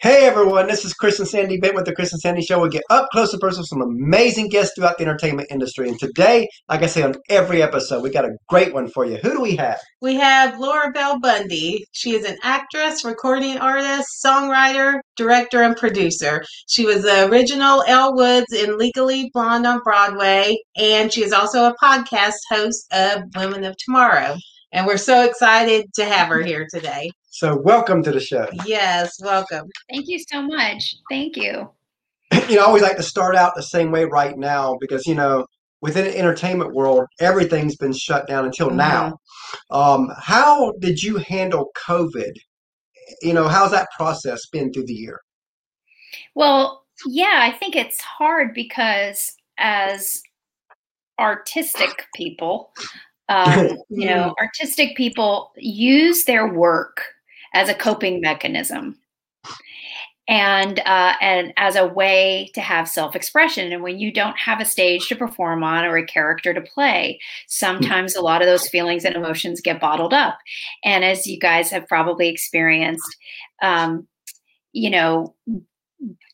Hey everyone, this is Chris and Sandy Bent with the Chris and Sandy Show. We get up close and personal with some amazing guests throughout the entertainment industry. And today, like I say on every episode, we got a great one for you. Who do we have? We have Laura Bell Bundy. She is an actress, recording artist, songwriter, director, and producer. She was the original Elle Woods in Legally Blonde on Broadway, and she is also a podcast host of Women of Tomorrow. And we're so excited to have her here today. So, welcome to the show. Yes, welcome. Thank you so much. Thank you. you know, I always like to start out the same way right now because, you know, within the entertainment world, everything's been shut down until Mhm. now. Um, how did you handle COVID? You know, how's that process been through the year? Well, yeah, I think it's hard because as artistic people, um, you know, artistic people use their work as a coping mechanism. And uh, and as a way to have self-expression, and when you don't have a stage to perform on or a character to play, sometimes a lot of those feelings and emotions get bottled up. And as you guys have probably experienced, um, you know,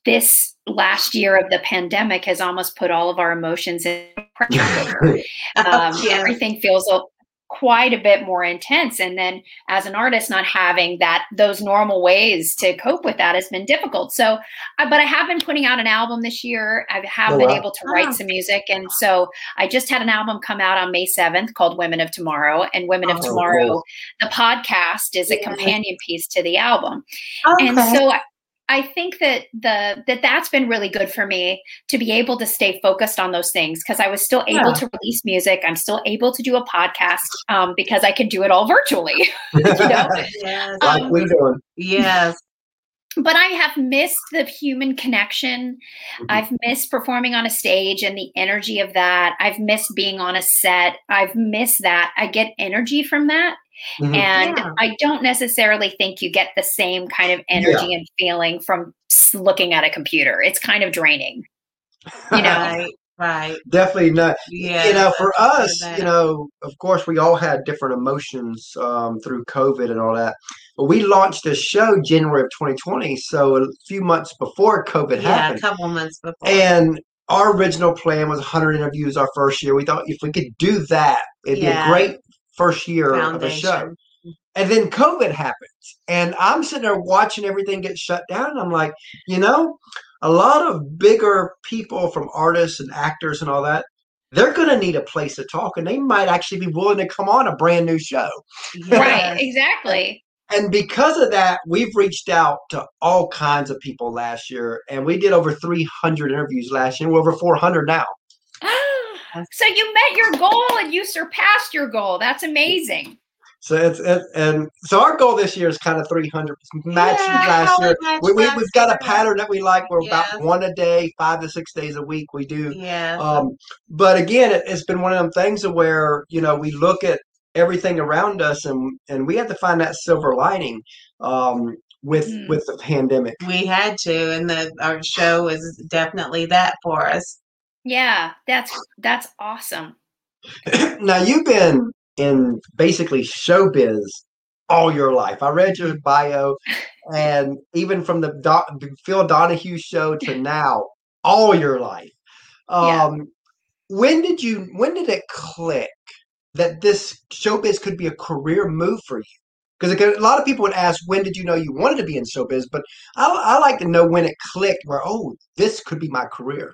this last year of the pandemic has almost put all of our emotions in pressure. Um, Yes. Everything feels quite a bit more intense, and then as an artist, not having that those normal ways to cope with that has been difficult. So, uh, but I have been putting out an album this year. I have Oh, been wow. able to write Oh. some music, and so I just had an album come out on May seventh called "Women of Tomorrow." And "Women of Oh, Tomorrow," cool. the podcast is a Yeah. companion piece to the album Okay. and so I, I think that the that that's been really good for me to be able to stay focused on those things because I was still able Yeah. to release music. I'm still able to do a podcast um, because I can do it all virtually. know? yes. like Um, we doing. yes. but I have missed the human connection. Mhm. I've missed performing on a stage and the energy of that. I've missed being on a set. I've missed that. I get energy from that. Mhm. And Yeah. I don't necessarily think you get the same kind of energy and feeling from looking at a computer. It's kind of draining. you know. Right. Right. Definitely not. Yeah. you know, for us, that. you know, of course, we all had different emotions um, through COVID and all that. But we launched this show January of 2020, so a few months before COVID happened. yeah, a couple months before. And our original plan was 100 interviews our first year. We thought if we could do that, it'd be a great first year of the show. And then COVID happens. And I'm sitting there watching everything get shut down. I'm like, you know, a lot of bigger people from artists and actors and all that, they're going to need a place to talk. And they might actually be willing to come on a brand new show. Right, exactly. And because of that, we've reached out to all kinds of people last year. And we did over 300 interviews last year. We're over 400 now. so you met your goal and you surpassed your goal. That's amazing. So it's it, and so our goal this year is kind of 300 matching Yeah, last year. we, we, we've got a pattern that we like. We're Yeah. about one a day, five to six days a week. We do. Yeah. Um, but again, it, it's been one of them things where you know we look at everything around us and and we have to find that silver lining um, with Hmm. with the pandemic. we had to, and the our show is definitely that for us. Yeah, that's that's awesome. now you've been in basically showbiz all your life. I read your bio, and even from the Do- Phil Donahue show to now, all your life. Yeah. Um, When did you? When did it click that this showbiz could be a career move for you? Because a lot of people would ask, when did you know you wanted to be in showbiz? But I, I like to know when it clicked, where oh, this could be my career.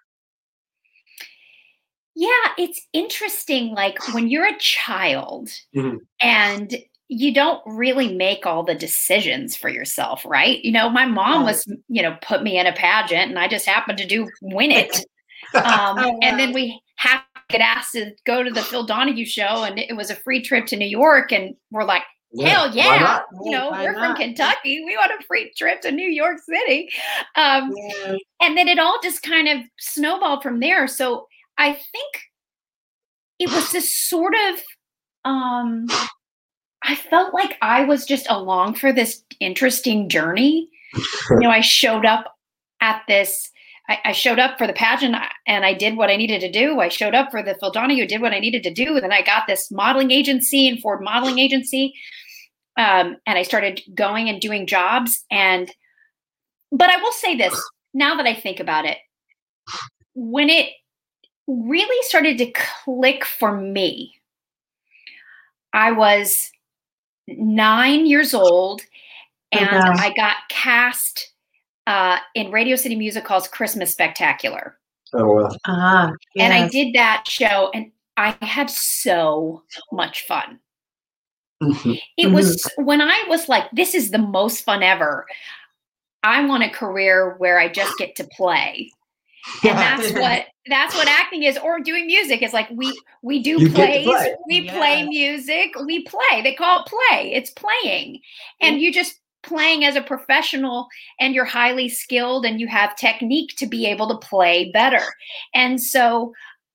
Yeah, it's interesting. Like when you're a child Mhm. and you don't really make all the decisions for yourself, right? You know, my mom was, you know, put me in a pageant and I just happened to do win it. Um, Oh, And then we have to get asked to go to the Phil Donahue show and it was a free trip to New York. And we're like, hell why yeah. not? You know, Why we're from? Kentucky. We want a free trip to New York City. Um, Yeah. and then it all just kind of snowballed from there so i think it was this sort of um i felt like i was just along for this interesting journey you know i showed up at this I, I showed up for the pageant and I did what I needed to do. I showed up for the Phil Donahue, did what I needed to do. And then I got this modeling agency and Ford Modeling Agency. Um, and I started going and doing jobs. And but I will say this now that I think about it, when it really started to click for me, I was nine years old and wow. I got cast uh, in Radio City Music Hall's Christmas Spectacular. Oh well. Ah, And I did that show and I had so much fun. Mhm. It was when I was like, this is the most fun ever. I want a career where I just get to play. And that's what that's what acting is or doing music is like we we do You plays, play. we play music, we play. They call it play. It's playing. And you just playing as a professional and you're highly skilled and you have technique to be able to play better. And so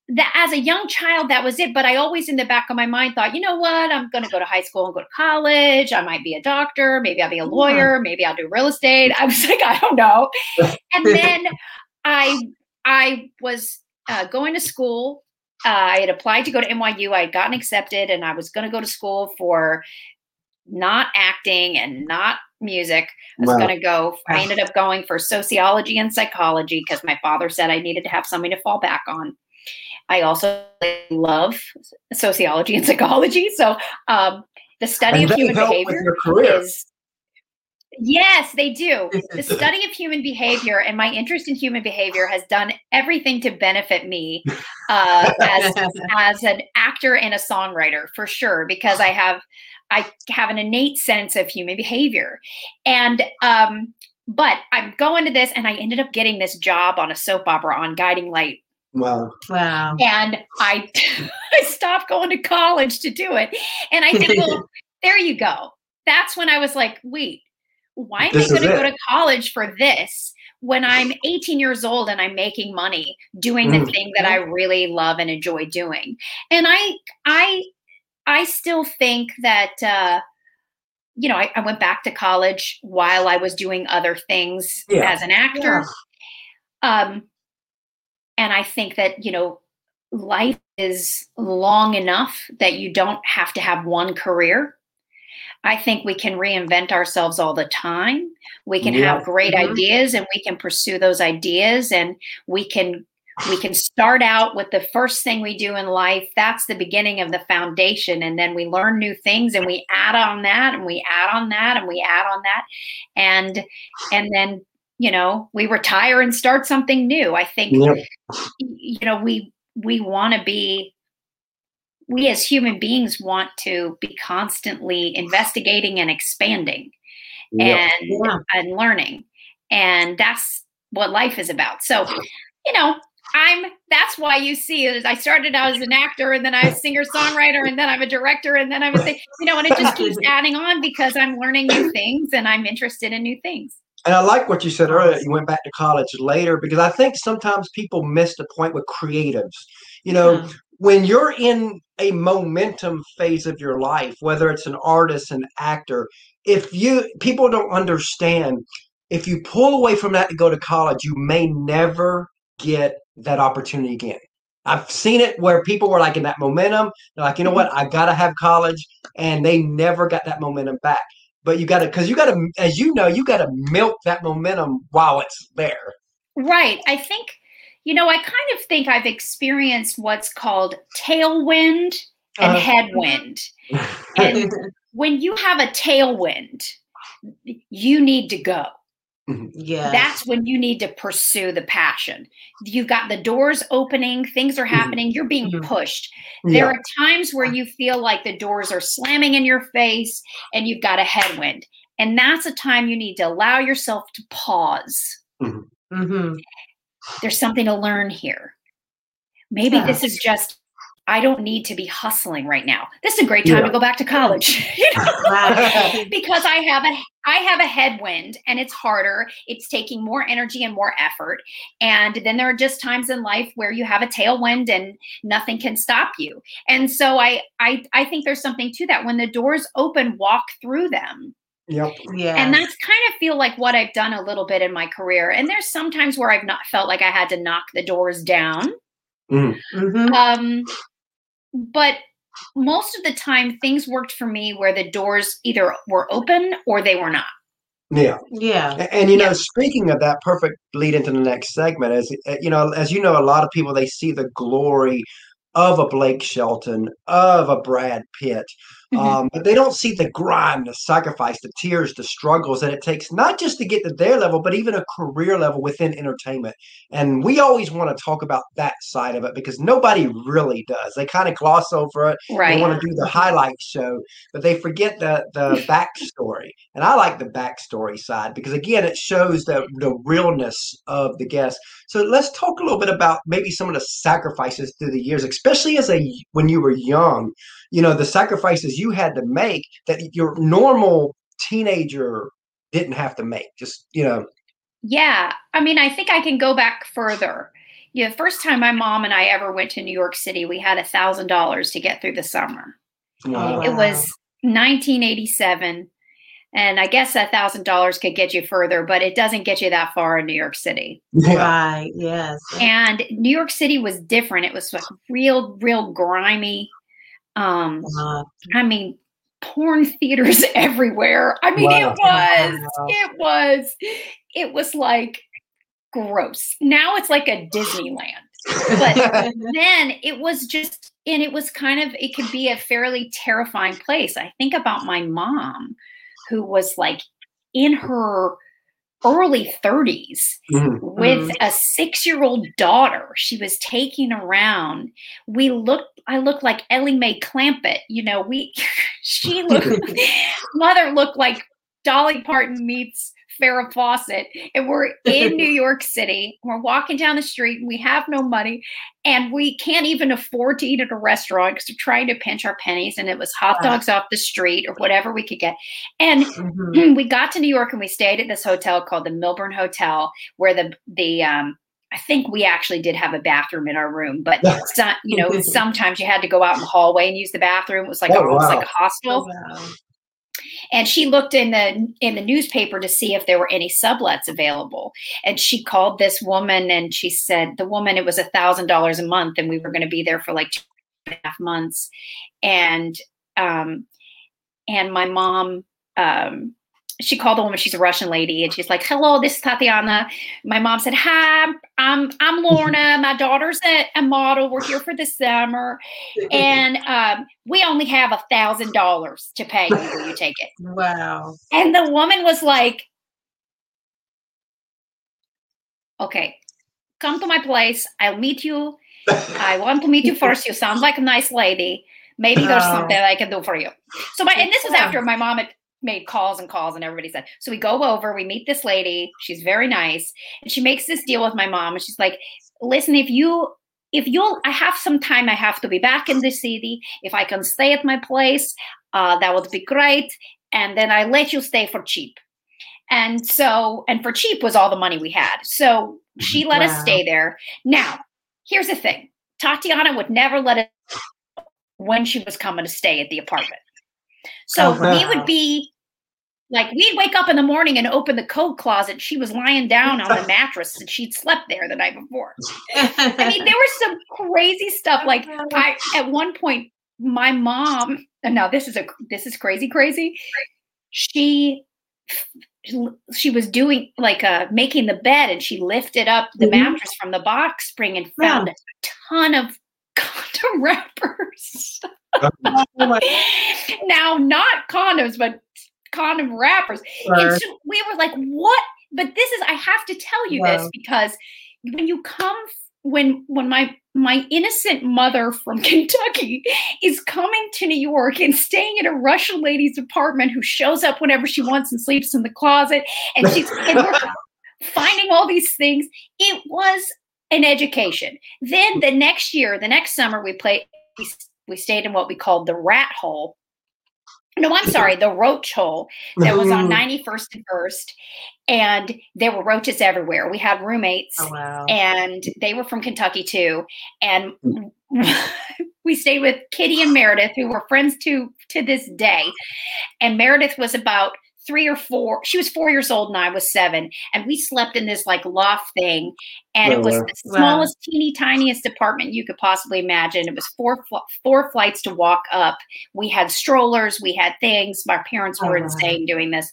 that as a young child that was it but i always in the back of my mind thought you know what i'm going to go to high school and go to college i might be a doctor maybe i'll be a lawyer maybe i'll do real estate i was like i don't know and then i i was uh, going to school. Uh, i had applied to go to nyu i had gotten accepted and i was going to go to school for not acting and not music. I was Wow. going to go i ended up going for sociology and psychology because my father said i needed to have something to fall back on. I also love sociology and psychology. So um, the study And of human behavior is yes, they do. The study of human behavior and my interest in human behavior has done everything to benefit me uh, as as an actor and a songwriter for sure because I have I have an innate sense of human behavior and um but I'm going to this and I ended up getting this job on a soap opera on Guiding Light Wow. wow. and I I stopped going to college to do it. And I think, well, there you go. That's when I was like, wait, why am This I going to go to college for this when I'm 18 years old and I'm making money doing the Mm. thing that I really love and enjoy doing? And I I I still think that uh you know, I, I went back to college while I was doing other things Yeah. as an actor. Um, and I think that, you know, life is long enough that you don't have to have one career. I think we can reinvent ourselves all the time. We can Yeah. have great Mhm. ideas and we can pursue those ideas and we can we can start out with the first thing we do in life that's the beginning of the foundation and then we learn new things and we add on that and we add on that and we add on that and and then you know we retire and start something new i think Yep. you know we we want to be we as human beings want to be constantly investigating and expanding Yep. and Yeah. and learning and that's what life is about so you know i'm that's why you see it as i started out as an actor and then i was a singer songwriter and then i'm a director and then i'm a thing you know and it just keeps adding on because i'm learning new things and i'm interested in new things And I like what you said earlier. You went back to college later because I think sometimes people miss the point with creatives. You know, Yeah. when you're in a momentum phase of your life, whether it's an artist, an actor, if you people don't understand, if you pull away from that to go to college, you may never get that opportunity again. I've seen it where people were like in that momentum, they're like, you know what, mm-hmm. I gotta have college, and they never got that momentum back. But you gotta, because you gotta, as you know, you gotta milk that momentum while it's there. Right. I think, you know, I kind of think I've experienced what's called tailwind and Uh, headwind. And when you have a tailwind, you need to go. yeah. That's when you need to pursue the passion. You've got the doors opening, things are Mhm. happening, you're being Mhm. pushed. There yeah, are times where you feel like the doors are slamming in your face and you've got a headwind. And that's a time you need to allow yourself to pause. hmm there's something to learn here. Maybe Yeah. this is just I don't need to be hustling right now. This is a great time Yeah. to go back to college. you know? Because I have a I have a headwind and it's harder. It's taking more energy and more effort. And then there are just times in life where you have a tailwind and nothing can stop you. And so I I I think there's something to that. When the doors open, walk through them yep, yeah. and that's kind of feel like what I've done a little bit in my career. And there's sometimes where I've not felt like I had to knock the doors down. Mhm. hmm Um, but most of the time, things worked for me where the doors either were open or they were not. Yeah. Yeah. A- And you know, Yeah. speaking of that, perfect lead into the next segment. As uh, you know, as you know, a lot of people they see the glory of a Blake Shelton, of a Brad Pitt, Mhm. um, but they don't see the grind, the sacrifice, the tears, the struggles that it takes not just to get to their level, but even a career level within entertainment. And we always want to talk about that side of it because nobody really does. They kind of gloss over it. Right. They want to do the highlight show, but they forget the the backstory. And I like the backstory side because again, it shows the the realness of the guest. So let's talk a little bit about maybe some of the sacrifices through the years, especially as a when you were young. You know, the sacrifices you had to make that your normal teenager didn't have to make. Just you know, Yeah. I mean, I think I can go back further. Yeah, the first time my mom and I ever went to New York City, we had a thousand dollars to get through the summer. wow. It was 1987, and I guess a thousand dollars could get you further, but it doesn't get you that far in New York City. yeah. Right. Yes. And New York City was different. It was like real, real grimy. Um, Uh, I mean, porn theaters everywhere. I mean, Wow. it was, Wow. it was, it was like gross. Now it's like a Disneyland. But then it was just, and it was kind of, it could be a fairly terrifying place. I think about my mom, who was like in her early 30s Mhm. with a six year old daughter she was taking around. We looked, I looked like Ellie Mae Clampett. You know, we, she looked, mother looked like Dolly Parton meets Farrah Fawcett. And we're in New York City. We're walking down the street and we have no money and we can't even afford to eat at a restaurant because we're trying to pinch our pennies. And it was hot dogs off the street or whatever we could get. And mhm. we got to New York and we stayed at this hotel called the Milburn Hotel, where the the um I think we actually did have a bathroom in our room, but some, you know sometimes you had to go out in the hallway and use the bathroom. It was like Oh, a, it was wow. like a hostel. Wow. And she looked in the in the newspaper to see if there were any sublets available. And she called this woman and she said the woman it was a thousand dollars a month and we were going to be there for like two and a half months. And um and my mom um she called the woman she's a russian lady and she's like hello this is tatiana. My mom said hi i'm i'm lorna. My daughter's a, a model. We're here for the summer. And um, we only have a thousand dollars to pay you will you take it? Wow. and the woman was like okay come to my place. I'll meet you. I want to meet you first. You sound like a nice lady. Maybe there's Wow. something i can do for you. So my and this was after my mom had made calls and calls and everybody said so we go over we meet this lady she's very nice and she makes this deal with my mom and she's like listen if you if you'll i have some time i have to be back in the city. If i can stay at my place uh, that would be great and then i let you stay for cheap and so and for cheap was all the money we had. So she let us stay there. Now here's the thing. Tatiana would never let us when she was coming to stay at the apartment so Oh, we would be like we'd wake up in the morning and open the coat closet she was lying down on the mattress and she'd slept there the night before I mean, there was some crazy stuff. Like I, at one point, my mom. And now this is a this is crazy, crazy. She she was doing like uh making the bed, and she lifted up the Mhm. mattress from the box spring and found a ton of condom wrappers. Now, not condoms, but condom wrappers. And so we were like, what? But this is, I have to tell you this because when you come, when, when my, my innocent mother from Kentucky is coming to New York and staying in a Russian lady's apartment who shows up whenever she wants and sleeps in the closet and she's, and we're finding all these things, it was an education. Then the next year, the next summer, we played, we, we stayed in what we called the rat hole. No, I'm sorry, the roach hole that was on 91st and 1st. And there were roaches everywhere. We had roommates Oh, wow. and they were from Kentucky too. And hmm. we stayed with Kitty and Meredith, who were friends to to this day. And Meredith was about three or four. She was four years old and I was seven, and we slept in this like loft thing, and it was wow. the Wow. smallest, teeny tiniest apartment you could possibly imagine. It was four four flights to walk up. We had strollers, we had things. My parents were Oh, wow. insane doing this,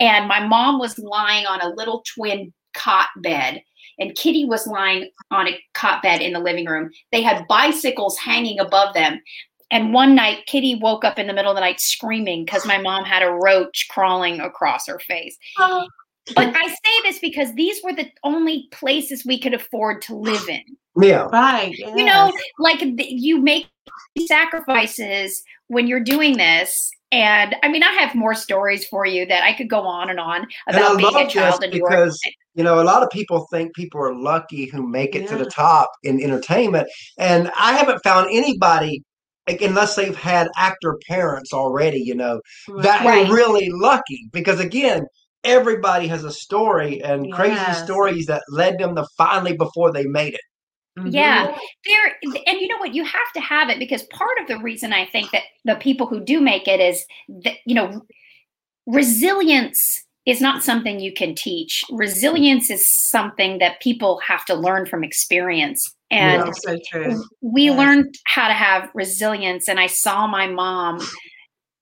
and my mom was lying on a little twin cot bed. And Kitty was lying on a cot bed in the living room. They had bicycles hanging above them. And one night, Kitty woke up in the middle of the night screaming because my mom had a roach crawling across her face. Oh, But I say this because these were the only places we could afford to live in. Yeah. right. You know, like th- you make sacrifices when you're doing this. And I mean, I have more stories for you that I could go on and on And about being a child in New York. because you know a lot of people think people are lucky who make it to the top in entertainment, and I haven't found anybody. Like, unless they've had actor parents already, you know, that Right. were really lucky. Because again, everybody has a story and crazy stories that led them to finally before they made it. Mhm. Yeah, there, and you know what? You have to have it because part of the reason I think that the people who do make it is that you know, resilience is not something you can teach. Resilience is something that people have to learn from experience, and That's so true. we Yes. learned how to have resilience. And I saw my mom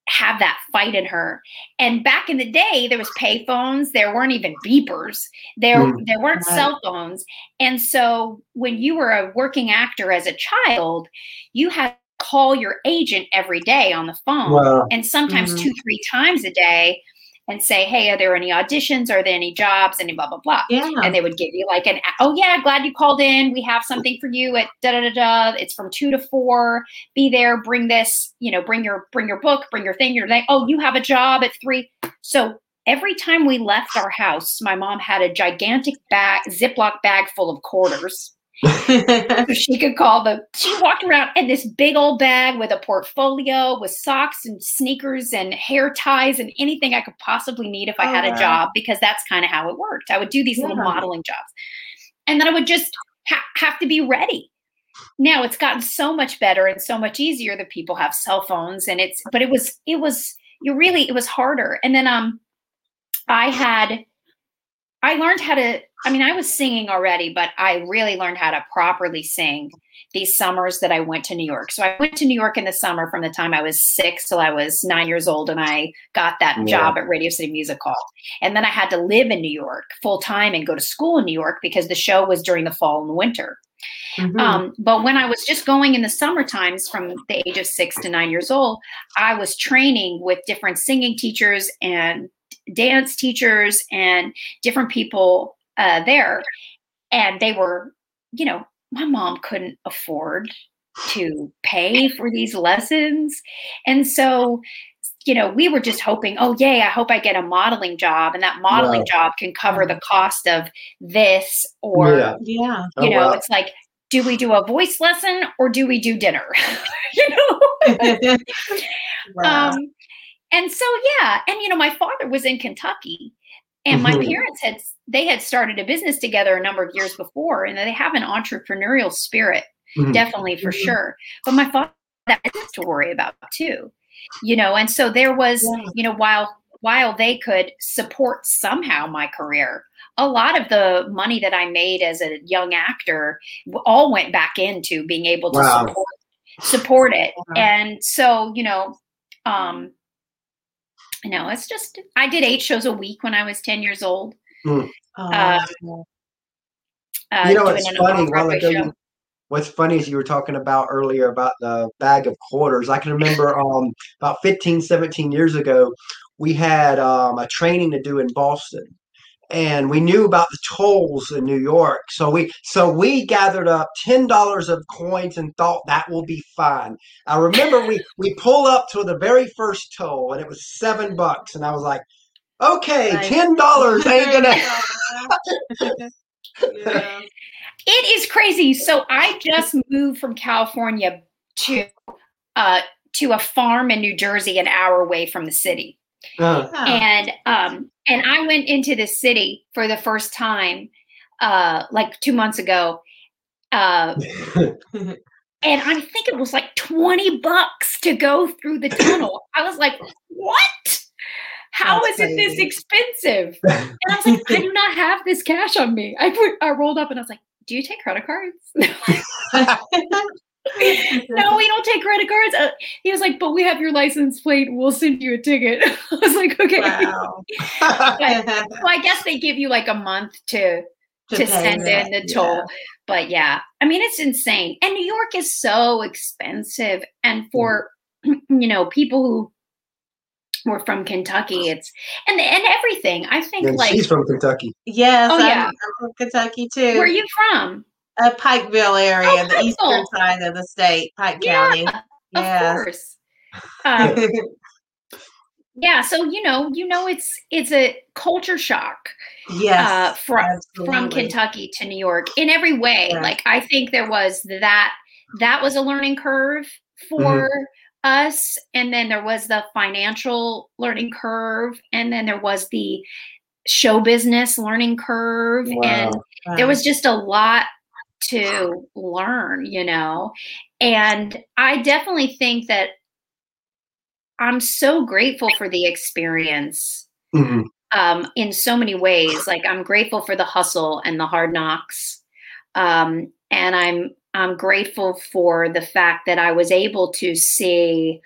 have that fight in her. And back in the day, there was payphones. There weren't even beepers. There, Mm. there weren't Right. cell phones. And so when you were a working actor as a child, you had to call your agent every day on the phone Wow. and sometimes Mhm. two, three times a day and say, Hey, are there any auditions? Are there any jobs? Any blah, blah, blah. Yeah. and they would give you like an oh yeah glad you called in. We have something for you at da da da da. It's from two to four. Be there. Bring this you know bring your bring your book bring your thing your thing. Oh you have a job at three. So every time we left our house my mom had a gigantic bag ziploc bag full of quarters so she could call the she walked around in this big old bag with a portfolio with socks and sneakers and hair ties and anything i could possibly need if i had a job because that's kind of how it worked. I would do these little modeling jobs. And then i would just ha- have to be ready. Now it's gotten so much better and so much easier that people have cell phones and it's but it was it was you really it was harder. And then um i had I learned how to, I mean, I was singing already, but I really learned how to properly sing these summers that I went to New York. So I went to New York in the summer from the time I was six till I was nine years old, and I got that Yeah. job at Radio City Music Hall. And then I had to live in New York full time and go to school in New York because the show was during the fall and the winter. Mhm. Um, but when I was just going in the summer times from the age of six to nine years old, I was training with different singing teachers and dance teachers and different people uh, there. And they were, you know, my mom couldn't afford to pay for these lessons. And so, you know, we were just hoping, oh, yay, I hope I get a modeling job and that modeling Wow. job can cover the cost of this or Yeah. yeah. Oh, you know wow. it's like do we do a voice lesson or do we do dinner you know Wow. um and so yeah and you know my father was in kentucky and my Mhm. parents had they had started a business together a number of years before and they have an entrepreneurial spirit Mhm. definitely for Mhm. sure but my father had that to worry about too you know and so there was Yeah. you know while while they could support somehow my career a lot of the money that i made as a young actor all went back into being able to Wow. support support it Wow. and so you know um you know it's just i did eight shows a week when i was 10 years old Oh, uh, wow. uh, you know, doing it's funny. While ago, you, what's funny is you were talking about earlier about the bag of quarters. I can remember um, about 15, 17 years ago, we had um, a training to do in Boston. And we knew about the tolls in New York, so we so we gathered up ten dollars of coins and thought that will be fine. I remember we we pull up to the very first toll and it was seven bucks, and I was like, okay, ten dollars ain't gonna. yeah. It is crazy. So I just moved from California to uh, to a farm in New Jersey, an hour away from the city, Oh. and um, and I went into the city for the first time, uh, like two months ago, uh, and I think it was like twenty bucks to go through the tunnel. I was like, what? How That's is it this expensive? And I was like, I do not have this cash on me. I put, I rolled up and I was like, Do you take credit cards? no, we don't take credit cards. Uh, he was like, But we have your license plate. We'll send you a ticket. I was like, Okay. wow. Well, I guess they give you like a month to to, pay send that, in the toll. But yeah, I mean, it's insane. And New York is so expensive. And for, you know, people who were from Kentucky, it's, and, and everything. I think and like, she's from Kentucky. Yes, Oh, I'm, yeah. I'm from Kentucky too. where are you from? Uh, Pikeville area, Oh, the eastern side of the state, Pike Yeah, County. Of Yes. course. Um, yeah. So, you know, you know, it's, it's a culture shock. yes. uh, from from. Kentucky to New York in every way. Yeah. Like I think there was that that was a learning curve for us, and then there was the financial learning curve, and then there was the show business learning curve, and there was just a lot to learn, you know. And I definitely think that I'm so grateful for the experience Mhm. um, in so many ways. Like I'm grateful for the hustle and the hard knocks, um, and I'm I'm grateful for the fact that I was able to see.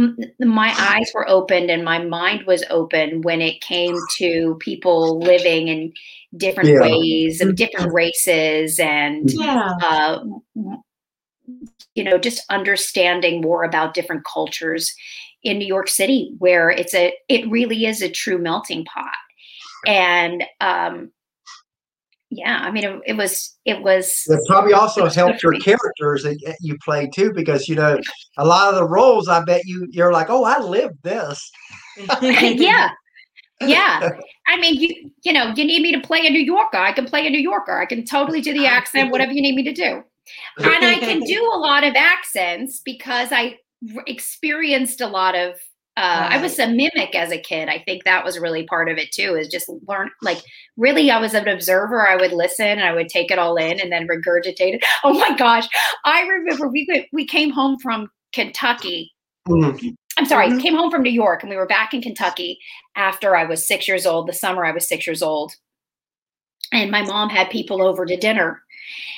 M- My eyes were opened and my mind was open when it came to people living in different Yeah. ways of different races and yeah. uh, you know, just understanding more about different cultures in New York City, where it's a, it really is a true melting pot. And um, yeah, I mean, it, it was, it was, It probably also good helped your characters that you played too, because you know a lot of the roles. I bet you you're like, oh, I lived this. yeah. Yeah. I mean, you, you know, you need me to play a New Yorker. I can play a New Yorker. I can totally do the accent, whatever you need me to do. and I can do a lot of accents because I experienced a lot of. Uh, I was a mimic as a kid. I think that was really part of it too. Is just learn like really. I was an observer. I would listen. And I would take it all in and then regurgitate it. Oh my gosh! I remember we went- we came home from Kentucky. Mhm. I'm sorry, Mhm. came home from New York, and we were back in Kentucky after I was six years old. The summer I was six years old, and my mom had people over to dinner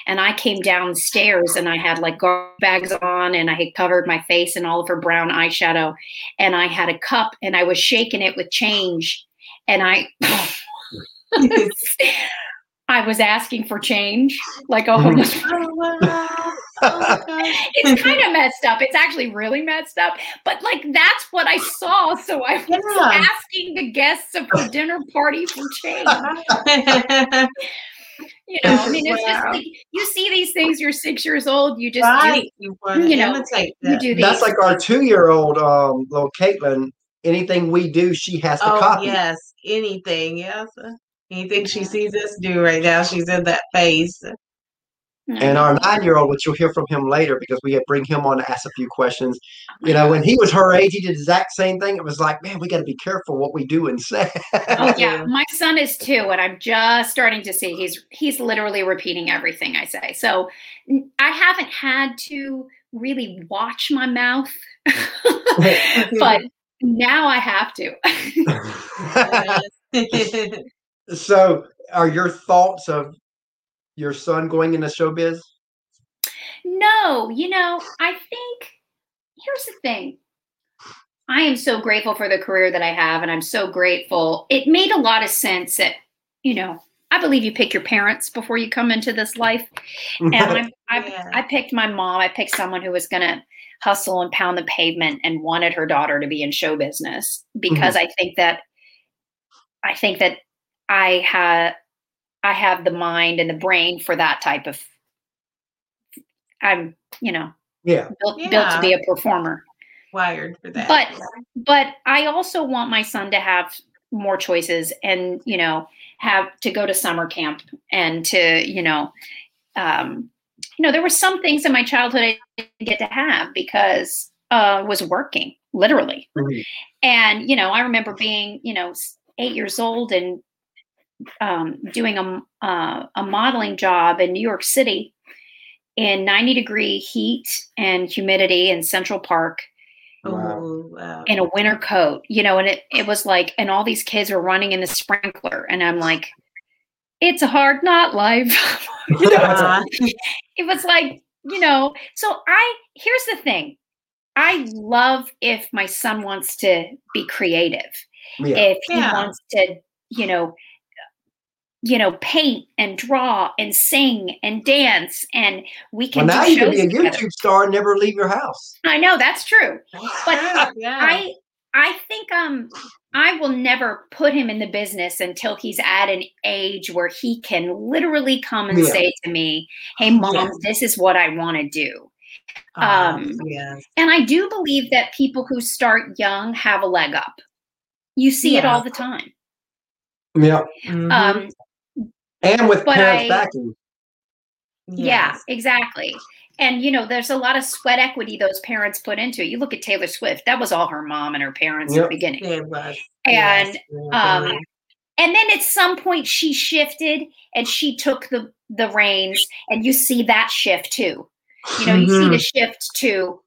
and I came downstairs and I had like garbage bags on and I had covered my face in all of her brown eyeshadow and I had a cup and I was shaking it with change and I I was asking for change like a homeless oh. Oh, it's kind of messed up. It's actually really messed up. But like that's what I saw. So I was Yeah. asking the guests of her dinner party for change. You know, I mean, it's just like you see these things. You're six years old. You just right. You want you know, imitate do, you do these. That's like our two-year-old um, little Caitlin. Anything we do, she has to Oh, copy. yes. Anything. Yes. Anything she sees us do right now, she's in that phase. And mm-hmm. our nine-year-old, which you'll hear from him later, because we had bring him on to ask a few questions. You know, when he was her age, he did the exact same thing. It was like, man, we got to be careful what we do and say. Oh yeah, Yeah. my son is two, and I'm just starting to see he's he's literally repeating everything I say. So I haven't had to really watch my mouth, but now I have to. So, are your thoughts of your son going into showbiz? no, you know, I think here's the thing. I am so grateful for the career that I have, and I'm so grateful. It made a lot of sense that, you know, I believe you pick your parents before you come into this life. and I, I, I picked my mom. I picked someone who was going to hustle and pound the pavement and wanted her daughter to be in show business because mm-hmm. I think that I think that I had I have the mind and the brain for that type of. I'm you know yeah. built, built to be a performer, Wired for that. but but I also want my son to have more choices and you know have to go to summer camp and to you know um you know there were some things in my childhood i didn't get to have because uh was working literally Mhm. and you know i remember being you know eight years old and um, doing a, uh, a modeling job in new york city in 90 degree heat and humidity in central park Wow. Oh, wow. in a winter coat, you know, and it, it was like, and all these kids were running in the sprinkler. And I'm like, it's a hard not life. You know, it's- Uh, it was like, you know, so I, here's the thing. I love if my son wants to be creative, Yeah. if he Yeah. wants to, you know, you know, paint and draw and sing and dance, and we Well, can. now do you can be a shows together. YouTube star and never leave your house. I know that's true. But yeah. I I think um I will never put him in the business until he's at an age where he can literally come and Yeah. say to me, "Hey mom, Yes. this is what I want to do." um, um, yes. And I do believe that people who start young have a leg up. You see it all the time. Yeah. Mhm. Um And with But parents I- backing. yeah, Yes. exactly. And you know, there's a lot of sweat equity those parents put into it. You look at Taylor Swift, that was all her mom and her parents at Yep. the beginning. It was. And yes. um and then at some point she shifted and she took the the reins and you see that shift too you know you see the shift to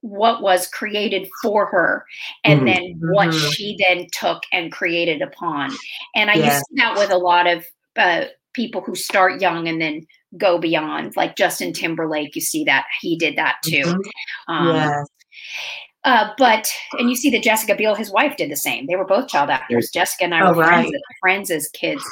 what was created for her and Mhm. then what Mhm. she then took and created upon and i Yes. use that with a lot of uh, people who start young and then go beyond like justin timberlake you see that he did that too Mhm. um, yes. uh, but and you see that Jessica Biel, his wife, did the same. They were both child actors. Jessica and I Oh, were friends, right. as, friends as kids,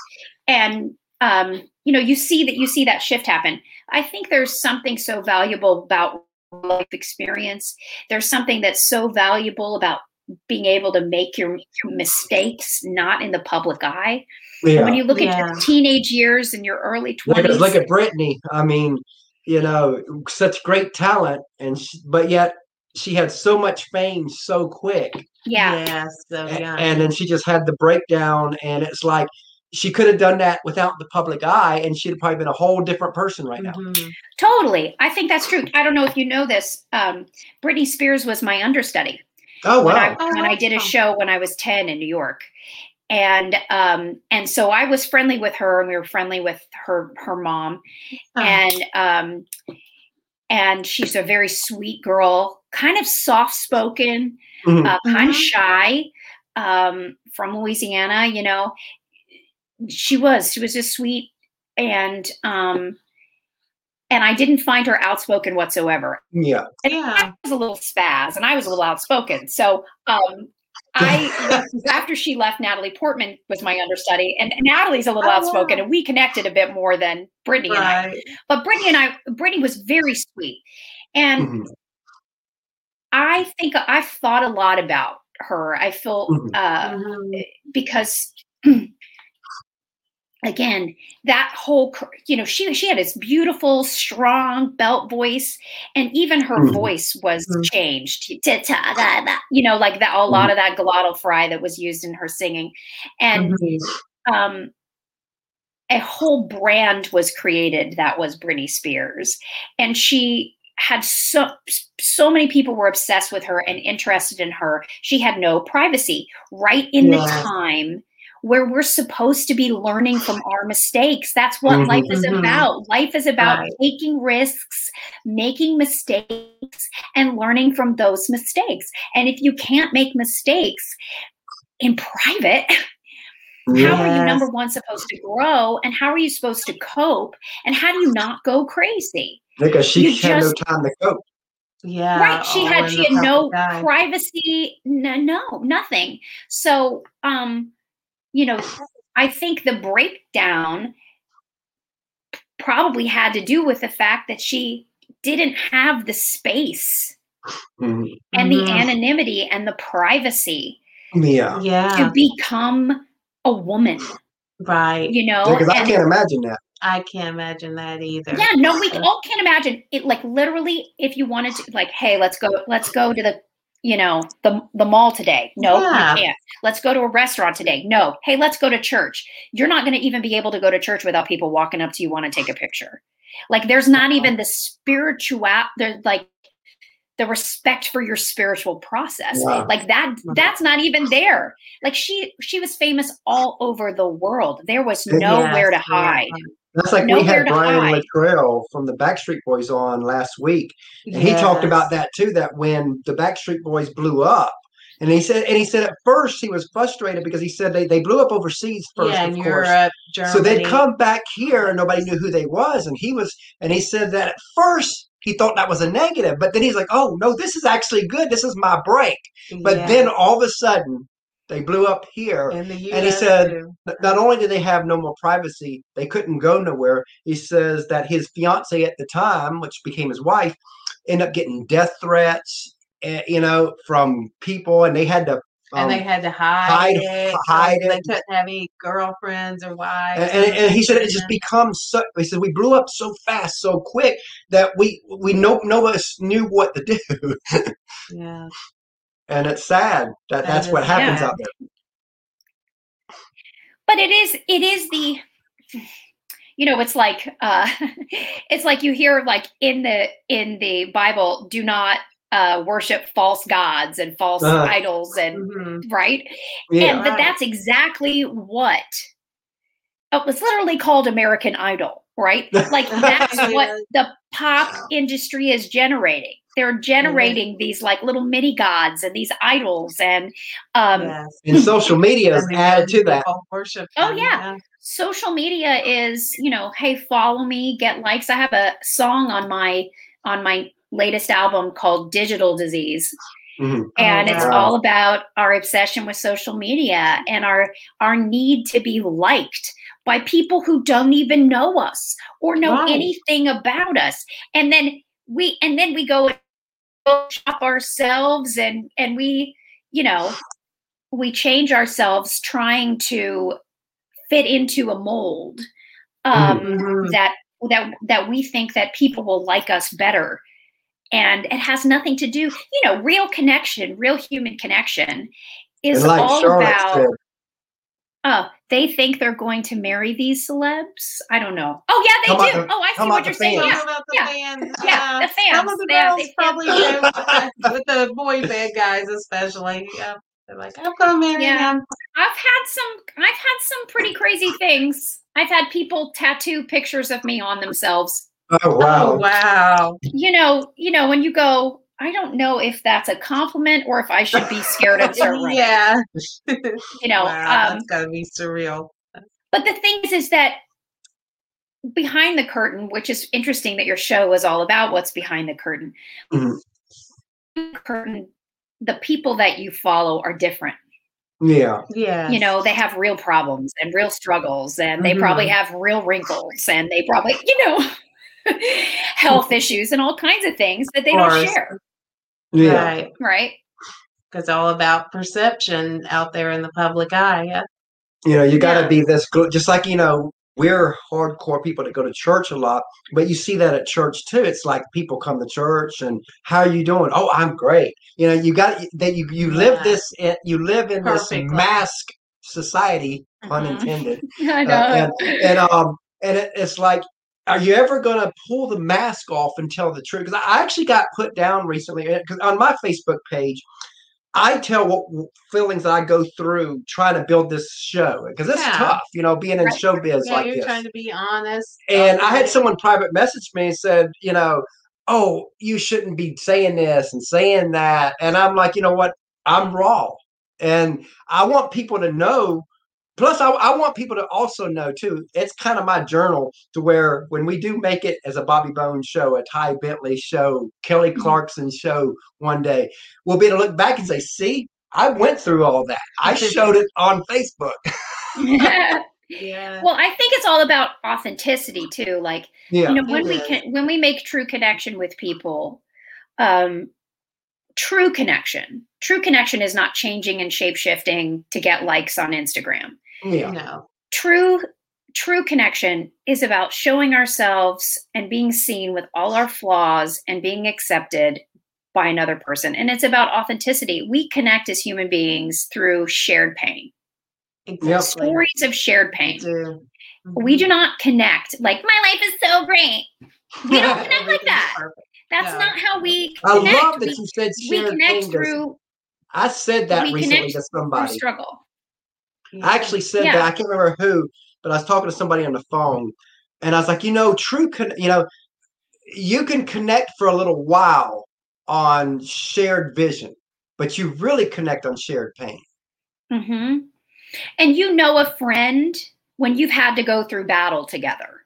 and um, you know, you see that you see that shift happen. I think there's something so valuable about life experience. There's something that's so valuable about being able to make your mistakes not in the public eye. Yeah. When you look at your teenage years and your early Look at, twenties, look at Britney. I mean, you know, such great talent, and sh but yet she had so much fame so quick, yeah, Yes. So young. and then she just had the breakdown, and it's like she could have done that without the public eye, and she'd probably been a whole different person right now. Mhm. totally. I think that's true. I don't know if you know this. Um, Britney Spears was my understudy. Oh when wow! I Oh, when I did a show when I was 10 in New York. And um and so I was friendly with her and we were friendly with her her mom Oh. and um and she's a very sweet girl, kind of soft spoken, Mhm. uh, kind of Mhm. shy um from Louisiana, you know. She was she was just sweet and um and I didn't find her outspoken whatsoever yeah, yeah. I was a little spaz and I was a little outspoken. So um I after she left, Natalie Portman was my understudy, and Natalie's a little Oh, outspoken, wow. and we connected a bit more than Britney and I. But Britney and I, Britney was very sweet, and Mhm. I think I've thought a lot about her. I feel Mhm. uh, Mhm. because again that whole you know she she had this beautiful strong belt voice and even her Mhm. voice was Mhm. changed to, to, da, da, you know like that a lot of that glottal fry that was used in her singing. And um a whole brand was created that was Britney Spears. And she had so so many people were obsessed with her and interested in her. She had no privacy. Right in the time where we're supposed to be learning from our mistakes that's what Mhm. life is Mhm. about life is about Right. taking risks making mistakes and learning from those mistakes and if you can't make mistakes in private Yeah. how are you number one supposed to grow and how are you supposed to cope and how do you not go crazy because she you had just- no time to cope. Yeah. right she had she had no privacy no, no nothing so um you know i think the breakdown probably had to do with the fact that she didn't have the space Mhm. and the anonymity and the privacy Yeah, yeah. to become a woman Right. you know because I can't imagine that. I can't imagine that either. Yeah, no, we all can't imagine it. Like literally, if you wanted to, like, hey, let's go, let's go to the, you know, the the mall today. No, Yeah. you can't. Let's go to a restaurant today. No. Hey, let's go to church. You're not going to even be able to go to church without people walking up to you want to take a picture. Like, there's not uh-huh. even the spiritual. There's like the respect for your spiritual process. Wow. Like that. Uh-huh. That's not even there. Like she she was famous all over the world. There was Yes, nowhere to Yes, hide. That's like we had Brian. Littrell from the Backstreet Boys on last week, and he talked about that too. That when the Backstreet Boys blew up, and he said, and he said at first he was frustrated because he said they, they blew up overseas first, yeah, of in course. Europe, Germany. So they'd come back here and nobody knew who they was, and he was, and he said that at first he thought that was a negative, but then he's like, oh no, this is actually good. This is my break. But Yeah. then all of a sudden they blew up here. in the US and he said- too. Not only did they have no more privacy, they couldn't go nowhere. He says that his fiance at the time, which became his wife, ended up getting death threats, eh, you know, from people, and they had to. Um, and they had to hide, hide- it. hide They it. couldn't have any girlfriends or wives. and, and, and he said it just becomes so. He said we blew up so fast, so quick that we we no of us knew what to do, yeah. And it's sad that That that's what is happens sad. out there. but it is it is the you know it's like uh it's like you hear like in the in the bible do not uh worship false gods and false Uh-huh. idols and Mhm. right Yeah, and but Right. that's exactly what it was literally called american idol right like that's what the pop industry is generating they're generating these like little mini gods and these idols and um yes. and social media is added to that. Worship Oh, them, yeah. social media is you know hey follow me get likes i have a song on my on my latest album called digital disease Mhm. and Oh, it's wow. all about our obsession with social media and our our need to be liked by people who don't even know us or know Right. anything about us and then we and then we go and shop ourselves and and we you know we change ourselves trying to fit into a mold um Mhm. that that that we think that people will like us better and it has nothing to do you know real connection real human connection is like all Charlotte about oh they think they're going to marry these celebs i don't know oh yeah they about do the- oh i see what you're saying fans? yeah Talk about the yeah, fans. yeah, the Some fans. of the They girls they- probably do with uh, the, with the boy band guys, especially. Yeah, they're like, I'm gonna marry Yeah. him. i've had some i've had some pretty crazy things i've had people tattoo pictures of me on themselves oh wow, Oh wow! you know you know when you go i don't know if that's a compliment or if i should be scared of start running yeah. you know wow, um, that's gotta be surreal. but the thing is is that behind the curtain which is interesting that your show is all about what's behind the curtain Mhm. curtain the people that you follow are different yeah, Yeah. you know they have real problems and real struggles and they Mhm. probably have real wrinkles and they probably you know health issues and all kinds of things that they don't share yeah. Right. right It's all about perception out there in the public eye. Yeah. You know, you got to Yeah. be this good. Just like you know, we're hardcore people that go to church a lot, but you see that at church too. It's like people come to church and how are you doing? Oh, I'm great. You know, you got that. You you live Yeah. this. in- You live in this mask society, pun Mhm. intended. i Uh, know and and um and it, it's like are you ever going to pull the mask off and tell the truth because i actually got put down recently uh, because on my facebook page i tell what feelings that i go through trying to build this show because it's Yeah. tough you know being in Right. showbiz yeah, like you're this trying to be honest. and i had someone private message me and said you know oh you shouldn't be saying this and saying that and i'm like you know what i'm raw and i want people to know plus I, I want people to also know too it's kind of my journal to where when we do make it as a bobby bones show a ty bentli show kelly Mhm. clarkson show one day we'll be able to look back and say see i went through all that i showed it on facebook Yeah. well i think it's all about authenticity too like yeah you know when we is. can when we make true connection with people um true connection true connection is not changing and shape shifting to get likes on instagram yeah. No. true true connection is about showing ourselves and being seen with all our flaws and being accepted by another person and it's about authenticity. We connect as human beings through shared pain. Exactly. stories of shared We pain do. we do mm-hmm. not connect like my life is so great. We don't connect like that. that's No. not how we i connect. love that we, you said shared we connect pain 'cause through, i said that recently to somebody. struggle I actually said Yeah. that. I can't remember who, but I was talking to somebody on the phone and I was like, you know, true, con- you know, you can connect for a little while on shared vision, but you really connect on shared pain. hmm And you know a friend when you've had to go through battle together.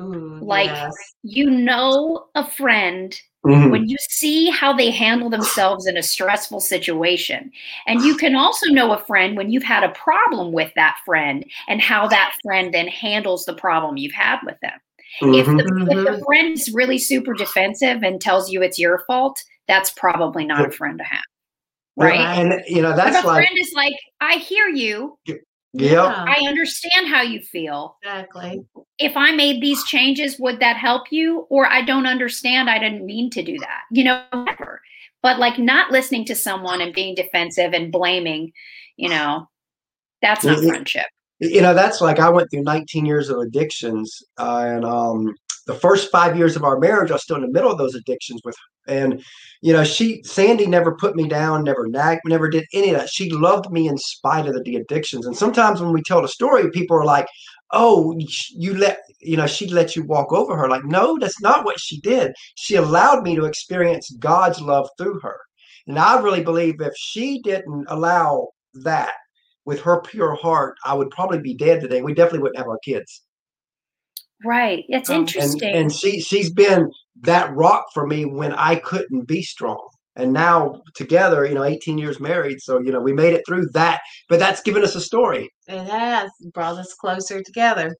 Ooh, Like yes. you know a friend Mhm. when you see how they handle themselves in a stressful situation. And you can also know a friend when you've had a problem with that friend and how that friend then handles the problem you've had with them. If, Mhm. the, if Mhm. the friend is really super defensive and tells you it's your fault, that's probably not a friend to have. Right? And you know, If that's a like, friend is like, I hear you. Yeah, I understand how you feel. exactly. If I made these changes, would that help you? Or I don't understand, I didn't mean to do that. You know, whatever. But like not listening to someone and being defensive and blaming, you know, that's not Mhm. friendship. you know that's like i went through 19 years of addictions uh, and um the first five years of our marriage i was still in the middle of those addictions with and you know she sandy never put me down never nagged never did any of that. She loved me in spite of the, the addictions. And sometimes when we tell the story people are like oh you let you know she let you walk over her. Like no that's not what she did. She allowed me to experience god's love through her. And i really believe if she didn't allow that with her pure heart, I would probably be dead today. We definitely wouldn't have our kids. Right. It's Um, And interesting. and she she's been that rock for me when I couldn't be strong. And now together, you know, 18 years married, so you know, we made it through that. But that's given us a story. It has brought us closer together.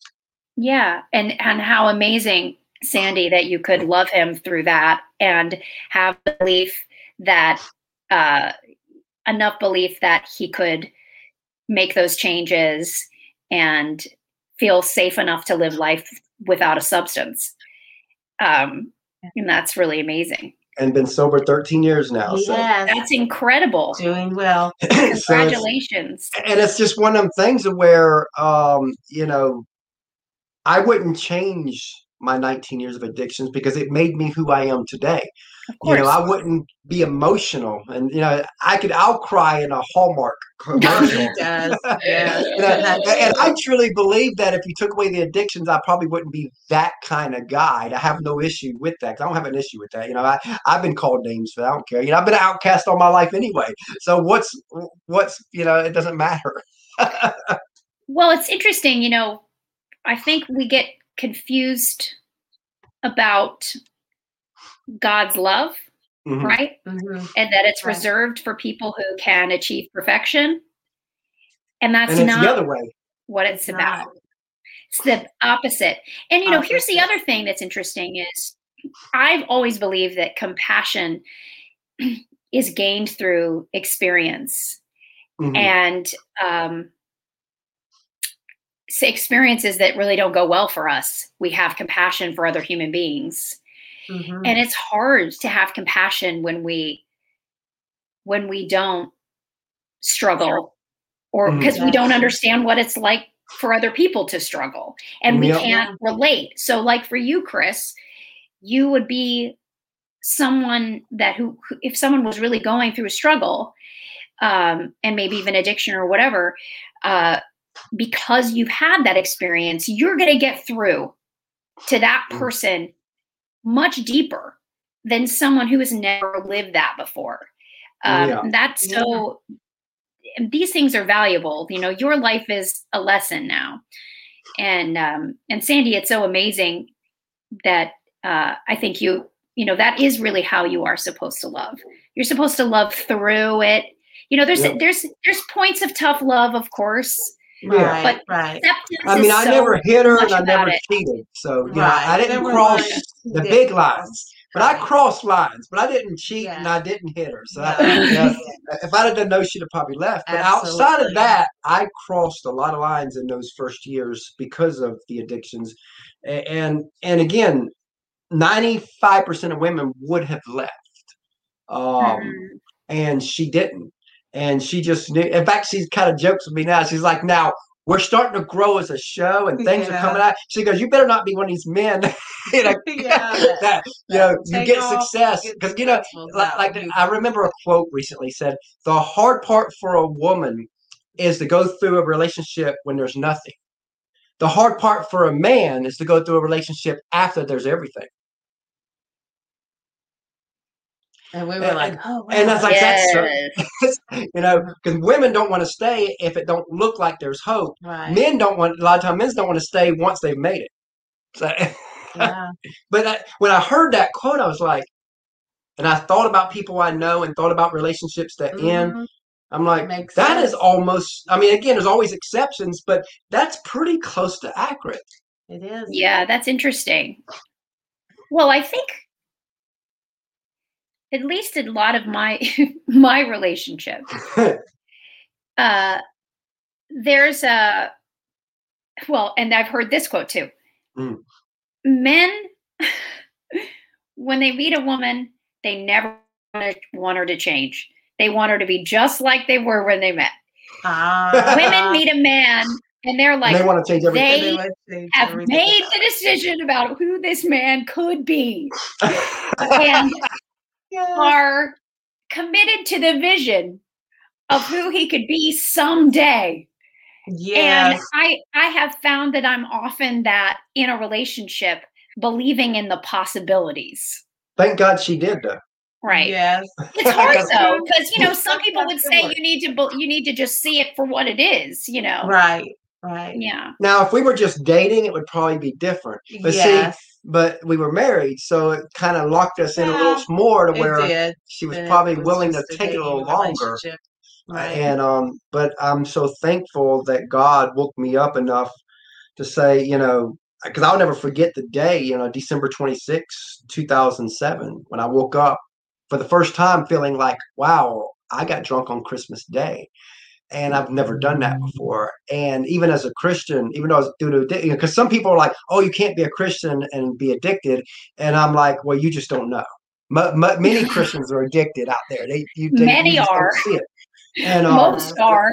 Yeah, and and how amazing, Sandy, that you could love him through that and have belief that uh, enough belief that he could make those changes and feel safe enough to live life without a substance. Um, and that's really amazing. And been sober 13 years now. He So, That's incredible. doing well. so it's- Congratulations. and it's just one of them things where um, you know, I wouldn't change my 19 years of addictions because it made me who I am today. You know, I wouldn't be emotional, and you know, I could, I'll cry in a Hallmark commercial. He does. Yeah. You know, and, and I truly believe that if you took away the addictions, I probably wouldn't be that kind of guy. I have no issue with that. I don't have an issue with that. You know, I I've been called names for that. I don't care. You know, I've been outcast all my life anyway. So what's what's you know, it doesn't matter. Well, it's interesting, you know, I think we get confused about God's love, Mhm. right? Mhm. And that it's Right. reserved for people who can achieve perfection. And that's And not the other way. what it's Not. about. It's the opposite. And you know, here's the other thing that's interesting is I've always believed that compassion is gained through experience Mhm. and um, say experiences that really don't go well for us. We have compassion for other human beings, Mhm. and it's hard to have compassion when we when we don't struggle or because we don't understand what it's like for other people to struggle and we Yep. can't relate. So, like for you, Chris, you would be someone that who who- if someone was really going through a struggle um, and maybe even addiction or whatever uh, because you've had that experience you're going to get through to that Mm. person much deeper than someone who has never lived that before um, Yeah. that's so and these things are valuable you know your life is a lesson now and um, and sandy it's so amazing that uh, i think you you know that is really how you are supposed to love you're supposed to love through it you know there's Yeah. there's there's points of tough love of course Yeah. Right. But- right. acceptance I mean, I so never hit her and I never it. cheated. So, you know, I didn't cross the big lines. But I crossed lines, but I didn't cheat and I didn't hit her. So, No. I, you if I'd have done no, she'd have probably left. But outside of that, I crossed a lot of lines in those first years because of the addictions. And and again, ninety five percent of women would have left, um, Mhm. and she didn't. And she just knew. In fact, she kind of jokes with me now. She's like, "Now we're starting to grow as a show, and things are coming out." She goes, "You better not be one of these men, you know, Yeah. that you know you get off, success because you know like, like I remember a quote recently said the hard part for a woman is to go through a relationship when there's nothing. the hard part for a man is to go through a relationship after there's everything. And we were And- like, oh, and wow. that's like that's so- Yes. you know because women don't want to stay if it don't look like there's hope. right. Men don't want a lot of times men don't want to stay once they've made it. So, yeah. but I, when I heard that quote, I was like, and I thought about people I know and thought about relationships that end. Mhm. I'm like, Makes that is sense. almost. I mean, again, there's always exceptions, but that's pretty close to accurate. It is. Yeah, that's interesting. Well, I think at least a lot of my my relationship, uh, there's a well, and I've heard this quote too. Mm. Men, when they meet a woman, they never want her to change. They want her to be just like they were when they met. Ah. Women meet a man, and they're like, and they want to change everything. they would change have everything. made the decision about who this man could be and Yeah. are committed to the vision of who he could be someday. Yeah, And I I have found that I'm often that in a relationship believing in the possibilities. Thank God she did though. Right. Yes. It's hard though because you know some people would say you need to you need to just see it for what it is, you know. Right. Right. Yeah. Now, if we were just dating, it would probably be different. But see, yes. But we were married, so it kind of locked us in a little more to where she was probably was willing to take it a little longer. Right. And um, but I'm so thankful that God woke me up enough to say, you know, because I'll never forget the day, you know, December 26, 2007, when I woke up for the first time feeling like, wow, I got drunk on Christmas Day. And I've never done that before. And even as a Christian, even though I was due to, because some people are like, oh, you can't be a Christian and be addicted. And I'm like, well, you just don't know. M- m- many Christians are addicted out there. They, you, they, Many you are. And um, Most are.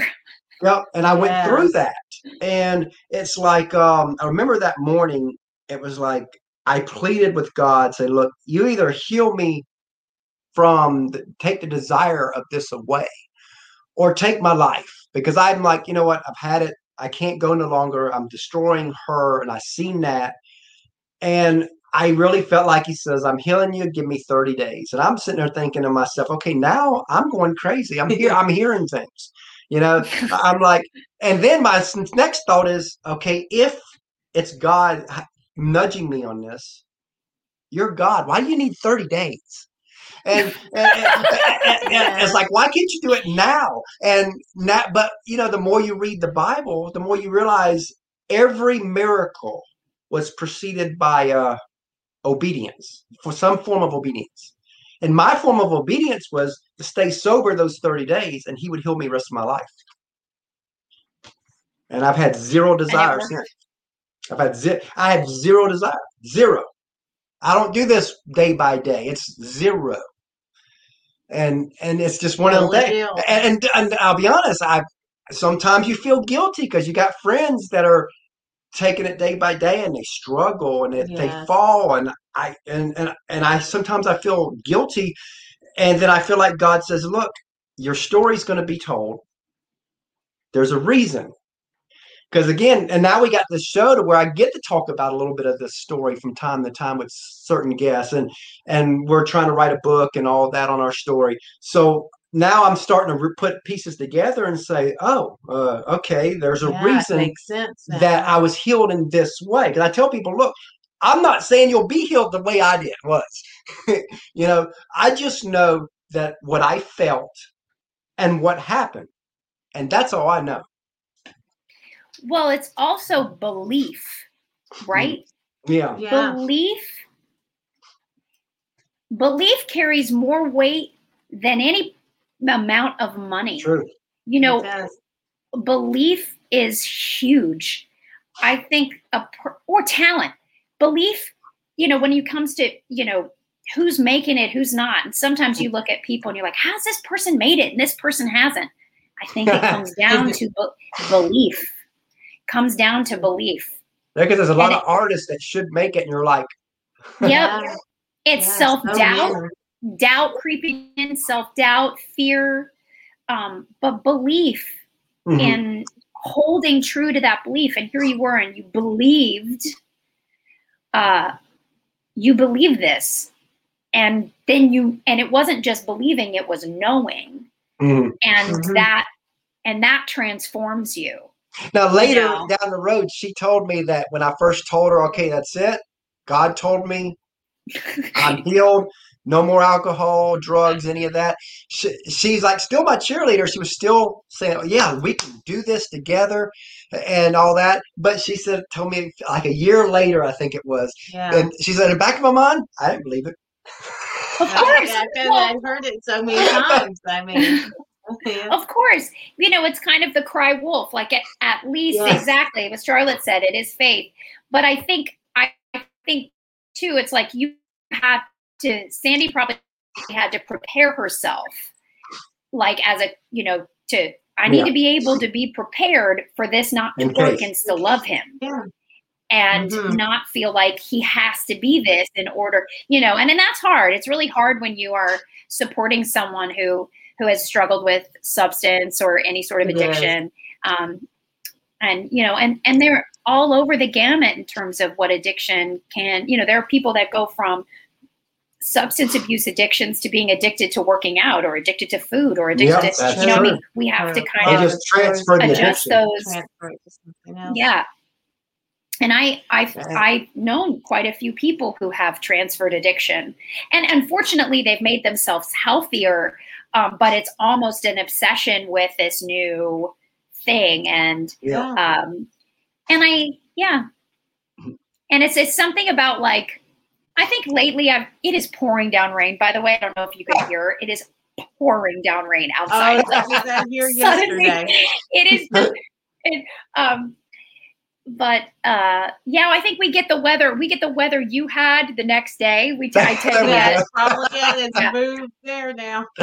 Yep. And I went through that. And it's like, um, I remember that morning, it was like I pleaded with God, say, look, you either heal me from the, take the desire of this away or take my life. Because I'm like, you know what, I've had it. I can't go no longer. I'm destroying her. And I seen that. And I really felt like he says, I'm healing you, give me 30 days. And I'm sitting there thinking to myself, okay, now I'm going crazy. I'm here, I'm hearing things. You know, I'm like, and then my next thought is, okay, if it's God nudging me on this, you're God. Why do you need 30 days? And, and, and- and- it's like, why can't you do it now? And now, but you know, the more you read the Bible, the more you realize every miracle was preceded by uh, obedience, for some form of obedience. And my form of obedience was to stay sober those 30 days and he would heal me the rest of my life. And I've had zero desire worked. since. I've had zero, I have zero desire. Zero. I don't do this day by day. It's zero. And and it's just one of Real the things. And, and and I'll be honest, I sometimes you feel guilty because you got friends that are taking it day by day and they struggle and they, they fall and I and, and and I sometimes I feel guilty and then I feel like God says, look, your story's going to be told. There's a reason. Because again, and now we got this show to where I get to talk about a little bit of this story from time to time with certain guests, and and we're trying to write a book and all that on our story. So now I'm starting to put pieces together and say, oh, uh, okay, there's a Yeah, reason that I was healed in this way. Because I tell people, look, I'm not saying you'll be healed the way I did was. you know, I just know that what I felt and what happened, and that's all I know. Well, it's also belief, right? Hmm. Yeah, yeah. Belief belief carries more weight than any amount of money. true. You know, belief is huge. I think a or talent. Belief, you know, when it comes to, you know, who's making it, who's not. And sometimes you look at people and you're like, how's this person made it and this person hasn't? I think it comes down to be- belief. Comes down to belief. Because there's a lot And of artists that should make it, and you're like, Yep. It's Yeah, self doubt, many. doubt creeping in, self doubt, fear, um, but belief mhm. in holding true to that belief and here you were and you believed uh you believed this and then you and it wasn't just believing it was knowing Mhm. and Mhm. that and that transforms you Now later down the road, she told me that when I first told her, "Okay, that's it," God told me I'm healed. No more alcohol, drugs, any of that. She, she's like still my cheerleader. She was still saying, oh, "Yeah, we can do this together," and all that. But she said, told me like a year later, I think it was, Yeah. and she said, in the back of my mind, I didn't believe it. of course Well, I've heard it so many times. I mean, Of course, you know it's kind of the cry wolf. Like at, at least Yes. exactly what Charlotte said. It is faith, but I think I think too. It's like you have to. Sandy probably had to prepare herself, like as a you know to. I need Yeah. to be able to be prepared for this not to work and still love him. Yeah. And Mhm. not feel like he has to be this in order, you know, and, and that's hard. It's really hard when you are supporting someone who who has struggled with substance or any sort of It is. addiction um, and you know and and they're all over the gamut in terms of what addiction can you know there are people that go from substance abuse addictions to being addicted to working out or addicted to food or addicted Yeah, to that's you know what I true. mean we have to Or- kind They of just transfer the adjust addiction. those Transfer it to something else. yeah and i i've Right. i've known quite a few people who have transferred addiction and unfortunately they've made themselves healthier um, but it's almost an obsession with this new thing and Yeah. um and i yeah and it's it's something about like i think lately i've it is pouring down rain by the way i don't know if you can hear it is pouring down rain outside Oh, outside that was out here yesterday. it is it, um but uh yeah i think we get the weather we get the weather you had the next day we t- i tend to There we get go. Probably yeah, it's Yeah. moved there now.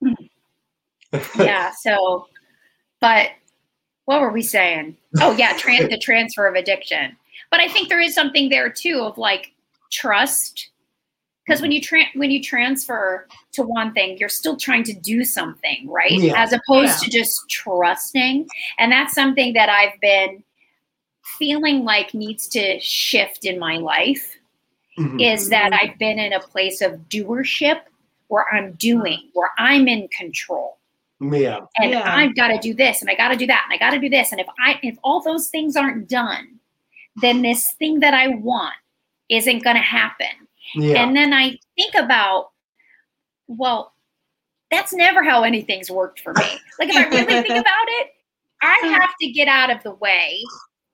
um, yeah so but what were we saying oh yeah tran- the transfer of addiction but i think there is something there too of like trust because when you tra- when you transfer to one thing you're still trying to do something right Yeah. as opposed Yeah. to just trusting and that's something that i've been feeling like needs to shift in my life Mhm. is that. I've been in a place of doership where I'm doing, where I'm in control. Yeah. And Yeah. I've got to do this and I got to do that and I got to do this. And if I if all those things aren't done, then this thing that I want isn't going to happen. Yeah. And then I think about, well, that's never how anything's worked for me. Like if I really think about it, I have to get out of the way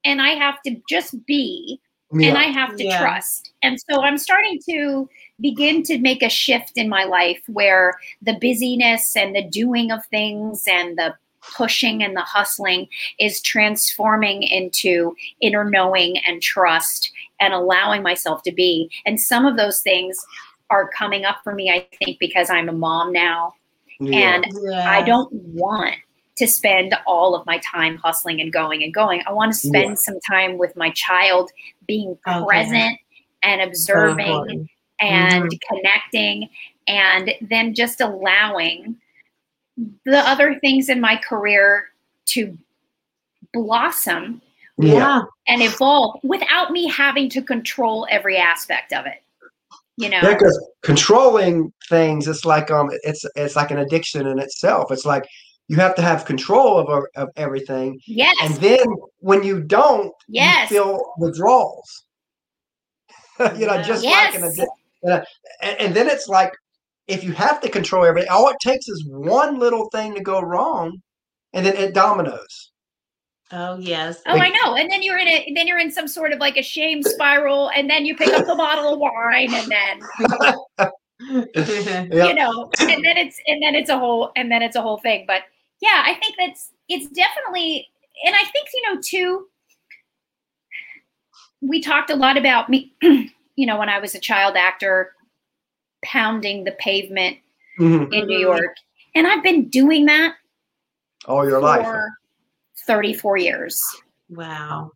and I have to just be yeah. and I have to Yeah. trust. And so I'm starting to begin to make a shift in my life where the busyness and the doing of things and the pushing and the hustling is transforming into inner knowing and trust and allowing myself to be. And some of those things are coming up for me, I think, because I'm a mom now yeah. and Yeah. I don't want to spend all of my time hustling and going and going. I want to spend Yeah. some time with my child being Okay. present and So observing important. and connecting and then just allowing the other things in my career to blossom yeah. Yeah. and evolve without me having to control every aspect of it. You know? Because controlling things, it's like um, it's it's like an addiction in itself. It's like you have to have control of of everything, yes. and then when you don't, Yes. you feel withdrawals. you know, just like an Yes. addiction. And, and then it's like if you have to control everything, all it takes is one little thing to go wrong, and then it dominoes. Oh yes. Oh, I know. And then you're in a then you're in some sort of like a shame spiral, and then you pick up the bottle of wine, and then Yeah. you know, and then it's and then it's a whole and then it's a whole thing. But yeah, I think that's it's definitely, and I think you know too. We talked a lot about me, you know, when I was a child actor, pounding the pavement Mhm. in New Mhm. York, and I've been doing that All your life. thirty-four years. Wow.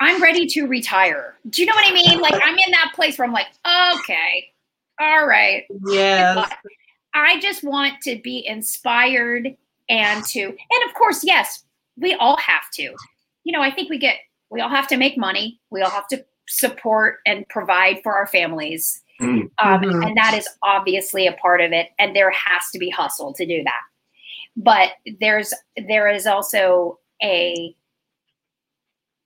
I'm ready to retire. Do you know what I mean? Like I'm in that place where I'm like, okay, all right. Yes. I just want to be inspired and to, and of course, yes, we all have to. You know, I think we get we all have to make money. We all have to support and provide for our families. Mm. Um, Mhm. And that is obviously a part of it. And there has to be hustle to do that. But there's there is also a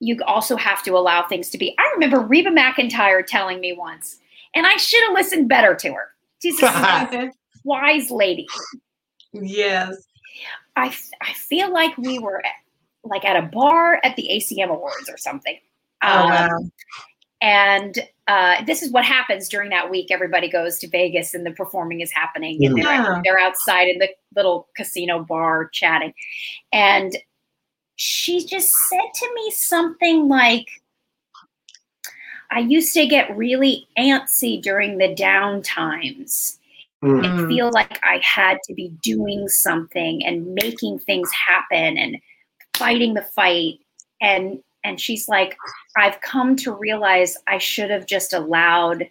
you also have to allow things to be. I remember Reba McEntire telling me once, and I should have listened better to her. She's a wise lady. yes. I, I feel like we were at, like at a bar at the ACM Awards or something. Oh, Um, wow. And uh, this is what happens during that week. Everybody goes to Vegas and the performing is happening, and they're, they're outside in the little casino bar chatting. And she just said to me something like, I used to get really antsy during the down times Mm. and Mm. feel like I had to be doing something and making things happen and fighting the fight. And and she's like, I've come to realize I should have just allowed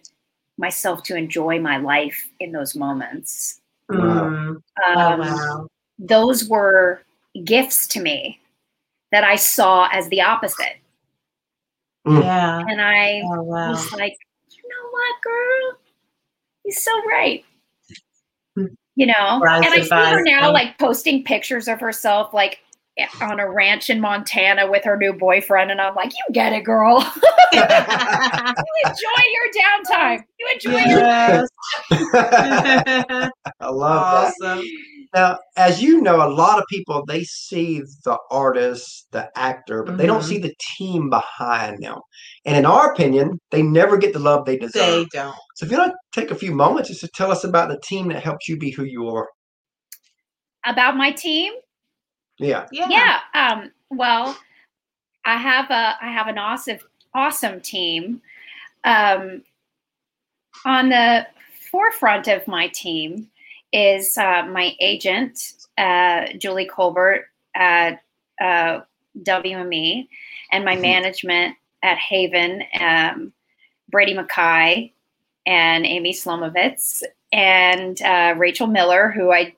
myself to enjoy my life in those moments. Mm. Oh, Um, wow. Those were gifts to me that I saw as the opposite. Mm. Yeah. And I Oh, wow. was like, you know what, girl? You're so right. You know, Rise and I see her now me. like posting pictures of herself like eh, on a ranch in Montana with her new boyfriend, and I'm like, you get it, girl. you enjoy your downtime. You enjoy your yes. I love that. Awesome. Now, as you know, a lot of people they see the artist, the actor, but they don't Mhm. see the team behind them. And in our opinion, they never get the love they deserve. They don't. So if you want to take a few moments just to tell us about the team that helps you be who you are. about my team. Yeah. Yeah. yeah um well i have a i have an awesome awesome team um on the forefront of my team is uh, my agent uh, julie colbert at uh, wme and my Mhm. management at haven um, brady mckay and amy slomovitz and uh, rachel miller who i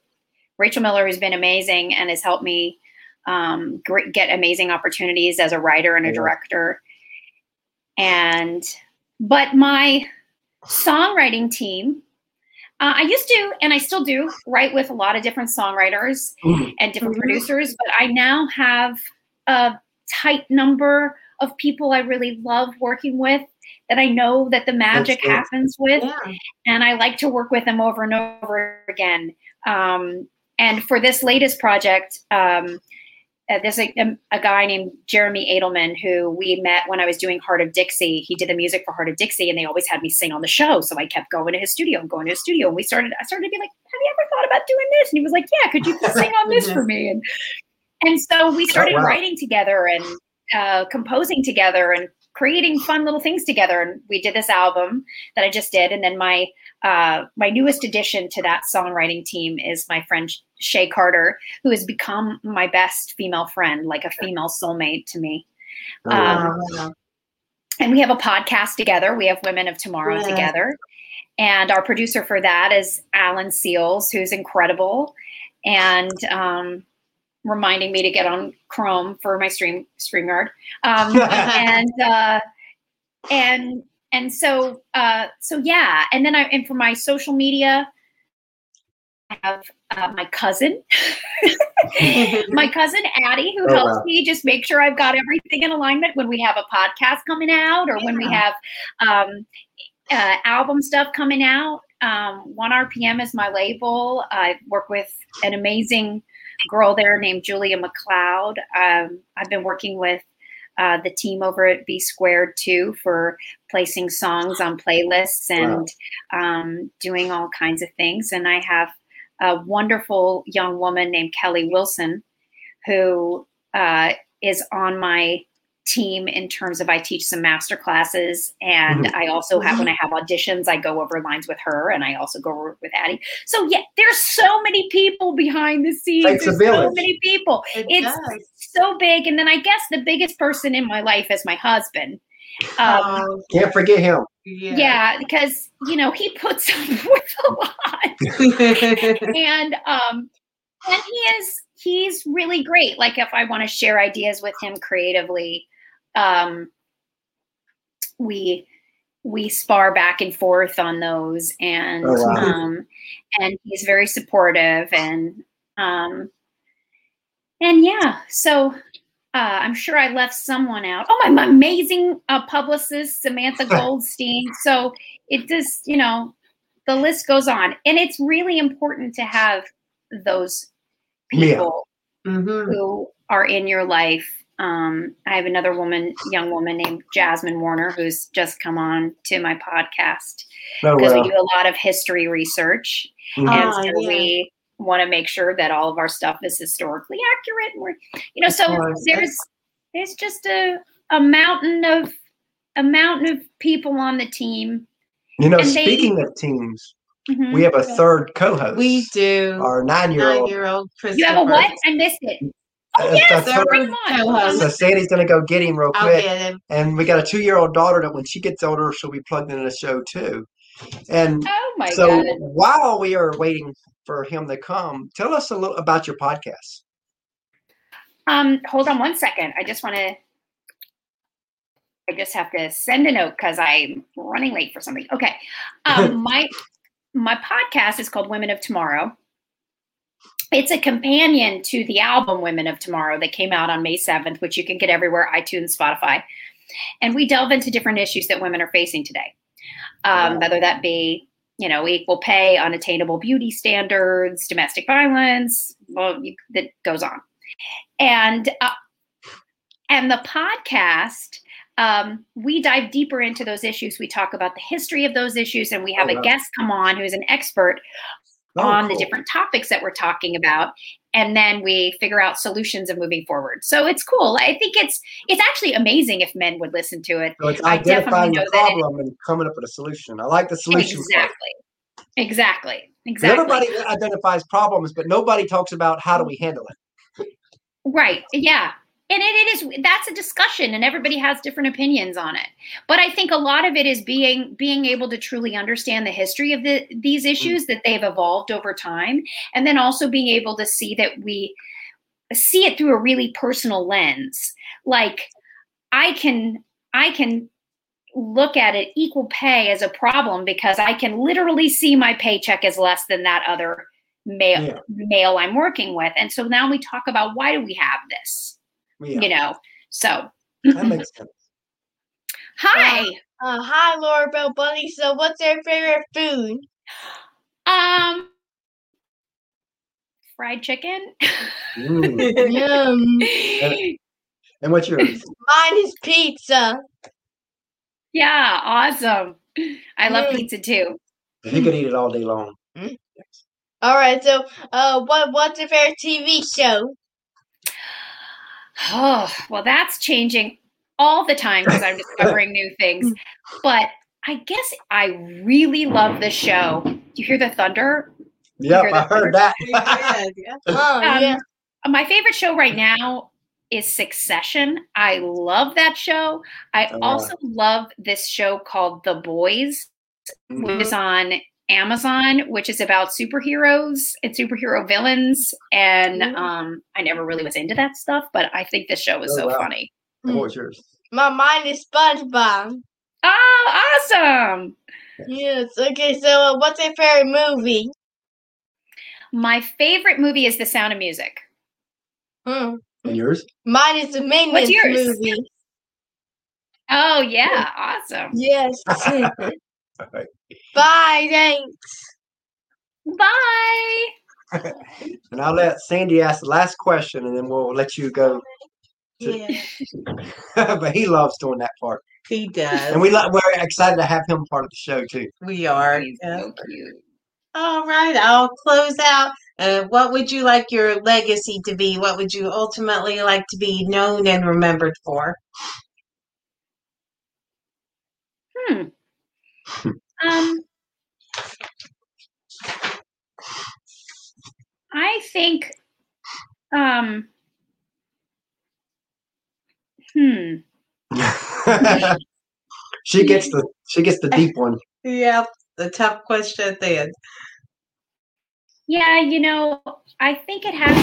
Rachel Miller has been amazing and has helped me um, get amazing opportunities as a writer and a Yeah. director. And but my songwriting team, uh, I used to, and I still do, write with a lot of different songwriters Mhm. and different Mhm. producers. But I now have a tight number of people I really love working with that I know that the magic happens with Yeah. and I like to work with them over and over again. Um, and for this latest project, um, uh, there's a, a, a guy named Jeremy Edelman who we met when I was doing Hart of Dixie. He did the music for Hart of Dixie, and they always had me sing on the show. So I kept going to his studio and going to his studio. And we started. I started to be like, "Have you ever thought about doing this?" And he was like, "Yeah, could you sing on this for me?" And and so we started wow. writing together and uh, composing together and creating fun little things together. And we did this album that I just did, and then my uh, my newest addition to that songwriting team is my friend Shay Carter, who has become my best female friend, like a female soulmate to me. Oh, wow. Um. And we have a podcast together. We have Women of Tomorrow Yeah. together. And our producer for that is Alan Seals, who's incredible and um, reminding me to get on Chrome for my stream StreamYard. Um, and uh, and and so uh, so yeah. And then I and for my social media, I have uh, my cousin, my cousin Addie, who Oh, helps wow. me just make sure I've got everything in alignment when we have a podcast coming out or when we have um, uh, album stuff coming out. Um, One RPM is my label. I work with an amazing girl there named Julia McLeod. Um, I've been working with uh, the team over at B Squared too for placing songs on playlists and um, doing all kinds of things. And I have a wonderful young woman named Kelly Wilson who uh, is on my team in terms of I teach some master classes and I also have when I have auditions I go over lines with her and I also go over with Addie. So yeah, there's so many people behind the scenes. Takes a There's so many people. It It's does. so big. And then I guess the biggest person in my life is my husband. Um, Oh, Can't forget him. yeah. yeah, because you know he puts up with a lot, and um, and he is he's really great. Like if I want to share ideas with him creatively, um, we we spar back and forth on those, and Oh, wow. um, and he's very supportive, and um, and yeah, so. Uh, I'm sure I left someone out. Oh, my, my amazing uh, publicist, Samantha Goldstein. So it just, you know, the list goes on. And it's really important to have those Yeah. people Mm-hmm. who are in your life. Um, I have another woman, young woman named Jasmine Warner, who's just come on to my podcast Oh, because we do a lot of history research, Mhm. and Ah, so yeah. we want to make sure that all of our stuff is historically accurate. And we're, you know, so there's there's just a a mountain of a mountain of people on the team. you know, and they- speaking of teams, Mhm. we have a third co-host. We do. Our nine-year-old. Nine-year-old You have a what? I missed it. Yes, that's her- So Sandy's gonna go get him real quick. him. And we got a two-year-old daughter that when she gets older, she'll be plugged into the show too. And Oh my so god. while we are waiting for him to come, tell us a little about your podcast. Um, hold on one second. I just want to. I just have to send a note because I'm running late for something. Okay, um, my my podcast is called Women of Tomorrow. It's a companion to the album Women of Tomorrow that came out on May 7th, which you can get everywhere iTunes, Spotify. And we delve into different issues that women are facing today, um, whether that be, you know, equal pay, unattainable beauty standards, domestic violence, well, you, that goes on. And uh, and the podcast, um, we dive deeper into those issues. We talk about the history of those issues, and we have Oh, a guest come on who is an expert Oh, on the different topics that we're talking about and then we figure out solutions of moving forward so it's cool i think it's it's actually amazing if men would listen to it So it's identifying the that it- problem and coming up with a solution. I like the solution. part. exactly exactly 'Cause exactly Everybody identifies problems, but nobody talks about how do we handle it. Right. Yeah. And it, it is that's a discussion and everybody has different opinions on it. But I think a lot of it is being being able to truly understand the history of the these mm. issues that they've evolved over time and then also being able to see that we see it through a really personal lens. Like I can I can look at it equal pay as a problem because I can literally see my paycheck is less than that other male Yeah. male I'm working with. And so now we talk about why do we have this? Yeah, You know. So that makes sense. hi. Uh, hi, Laura Bell Bundy. So, what's your favorite food? Um fried chicken. Mm. Yum. And what's yours? Mine is pizza. yeah, awesome. I love Mm. pizza too. You could eat it all day long. All right. So, uh, what what's your favorite TV show? Oh, well, that's changing all the time because I'm discovering new things. But I guess I really love the show. Do you hear the thunder? Yep, hear I that? heard that. yeah. Oh Um, yeah. My favorite show right now is Succession. I love that show. I Oh, wow. also love this show called The Boys, Mhm. which is on Amazon, which is about superheroes and superhero villains. And Mhm. um, I never really was into that stuff, but I think this show is Oh, so wow. funny. And What was yours? My mind is SpongeBob. Oh, awesome! Yes. Okay. So, uh, what's your favorite movie? My favorite movie is The Sound of Music. Hmm. And yours? Mine is the Minions yours? movie. Oh yeah, awesome. Yes. All right. Bye. Thanks. Bye. And I'll let Sandy ask the last question, and then we'll let you go. Yeah, but he loves doing that part, he does. and we lo- we're excited to have him part of the show too. we are. He's yeah. so cute. All right, I'll close out. Uh, what would you like your legacy to be? What would you ultimately like to be known and remembered for? Hmm. Um, I think. Um. Hmm. she gets the she gets the deep one. Yeah, the tough question at the end. Yeah, you know, I think it has.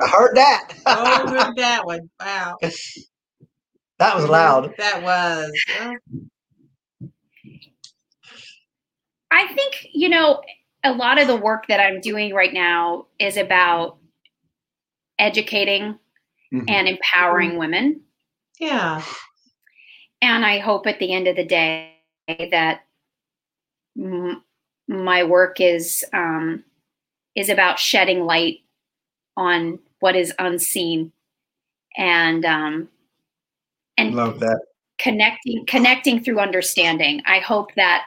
I heard that. Oh, heard that one. Wow. that was loud. That was. uh, I think, you know, a lot of the work that I'm doing right now is about educating Mhm. and empowering women. Yeah. And I hope at the end of the day that m- my work is um, is about shedding light on what is unseen and um, and Love that. connecting connecting through understanding. I hope that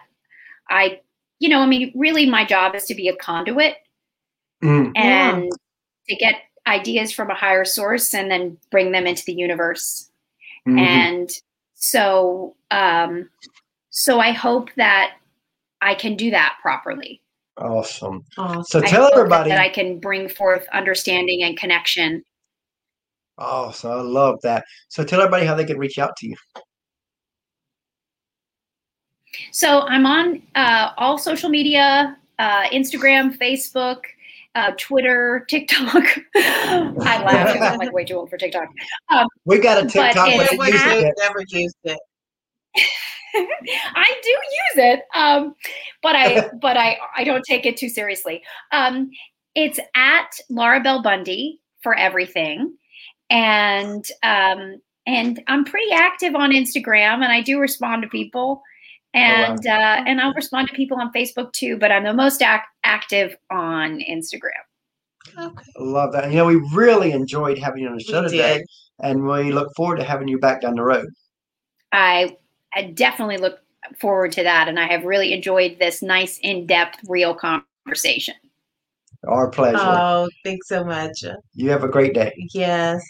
I, you know, I mean, really, my job is to be a conduit Mm. Yeah. and to get ideas from a higher source and then bring them into the universe. Mhm. And so, um, so I hope that I can do that properly. Awesome. Awesome. So I tell hope that- everybody. that I can bring forth understanding and connection. Oh, so I love that. So tell everybody how they can reach out to you. So I'm on uh, all social media: uh, Instagram, Facebook, uh, Twitter, TikTok. I laugh because I'm like way too old for TikTok. We got a But TikTok, but, it's it Never used- it. never used it. I do use it, um, but I but I I don't take it too seriously. Um, it's at Laura Bell Bundy for everything, and um, and I'm pretty active on Instagram, and I do respond to people, and uh, and I'll respond to people on Facebook too. But I'm the most ac- active on Instagram. Okay. Love that. And, you know, we really enjoyed having you on the show We today, did. and we look forward to having you back down the road. I, I definitely look forward to that, and I have really enjoyed this nice, in-depth, real conversation. Our pleasure. Oh, thanks so much. you have a great day. Yes.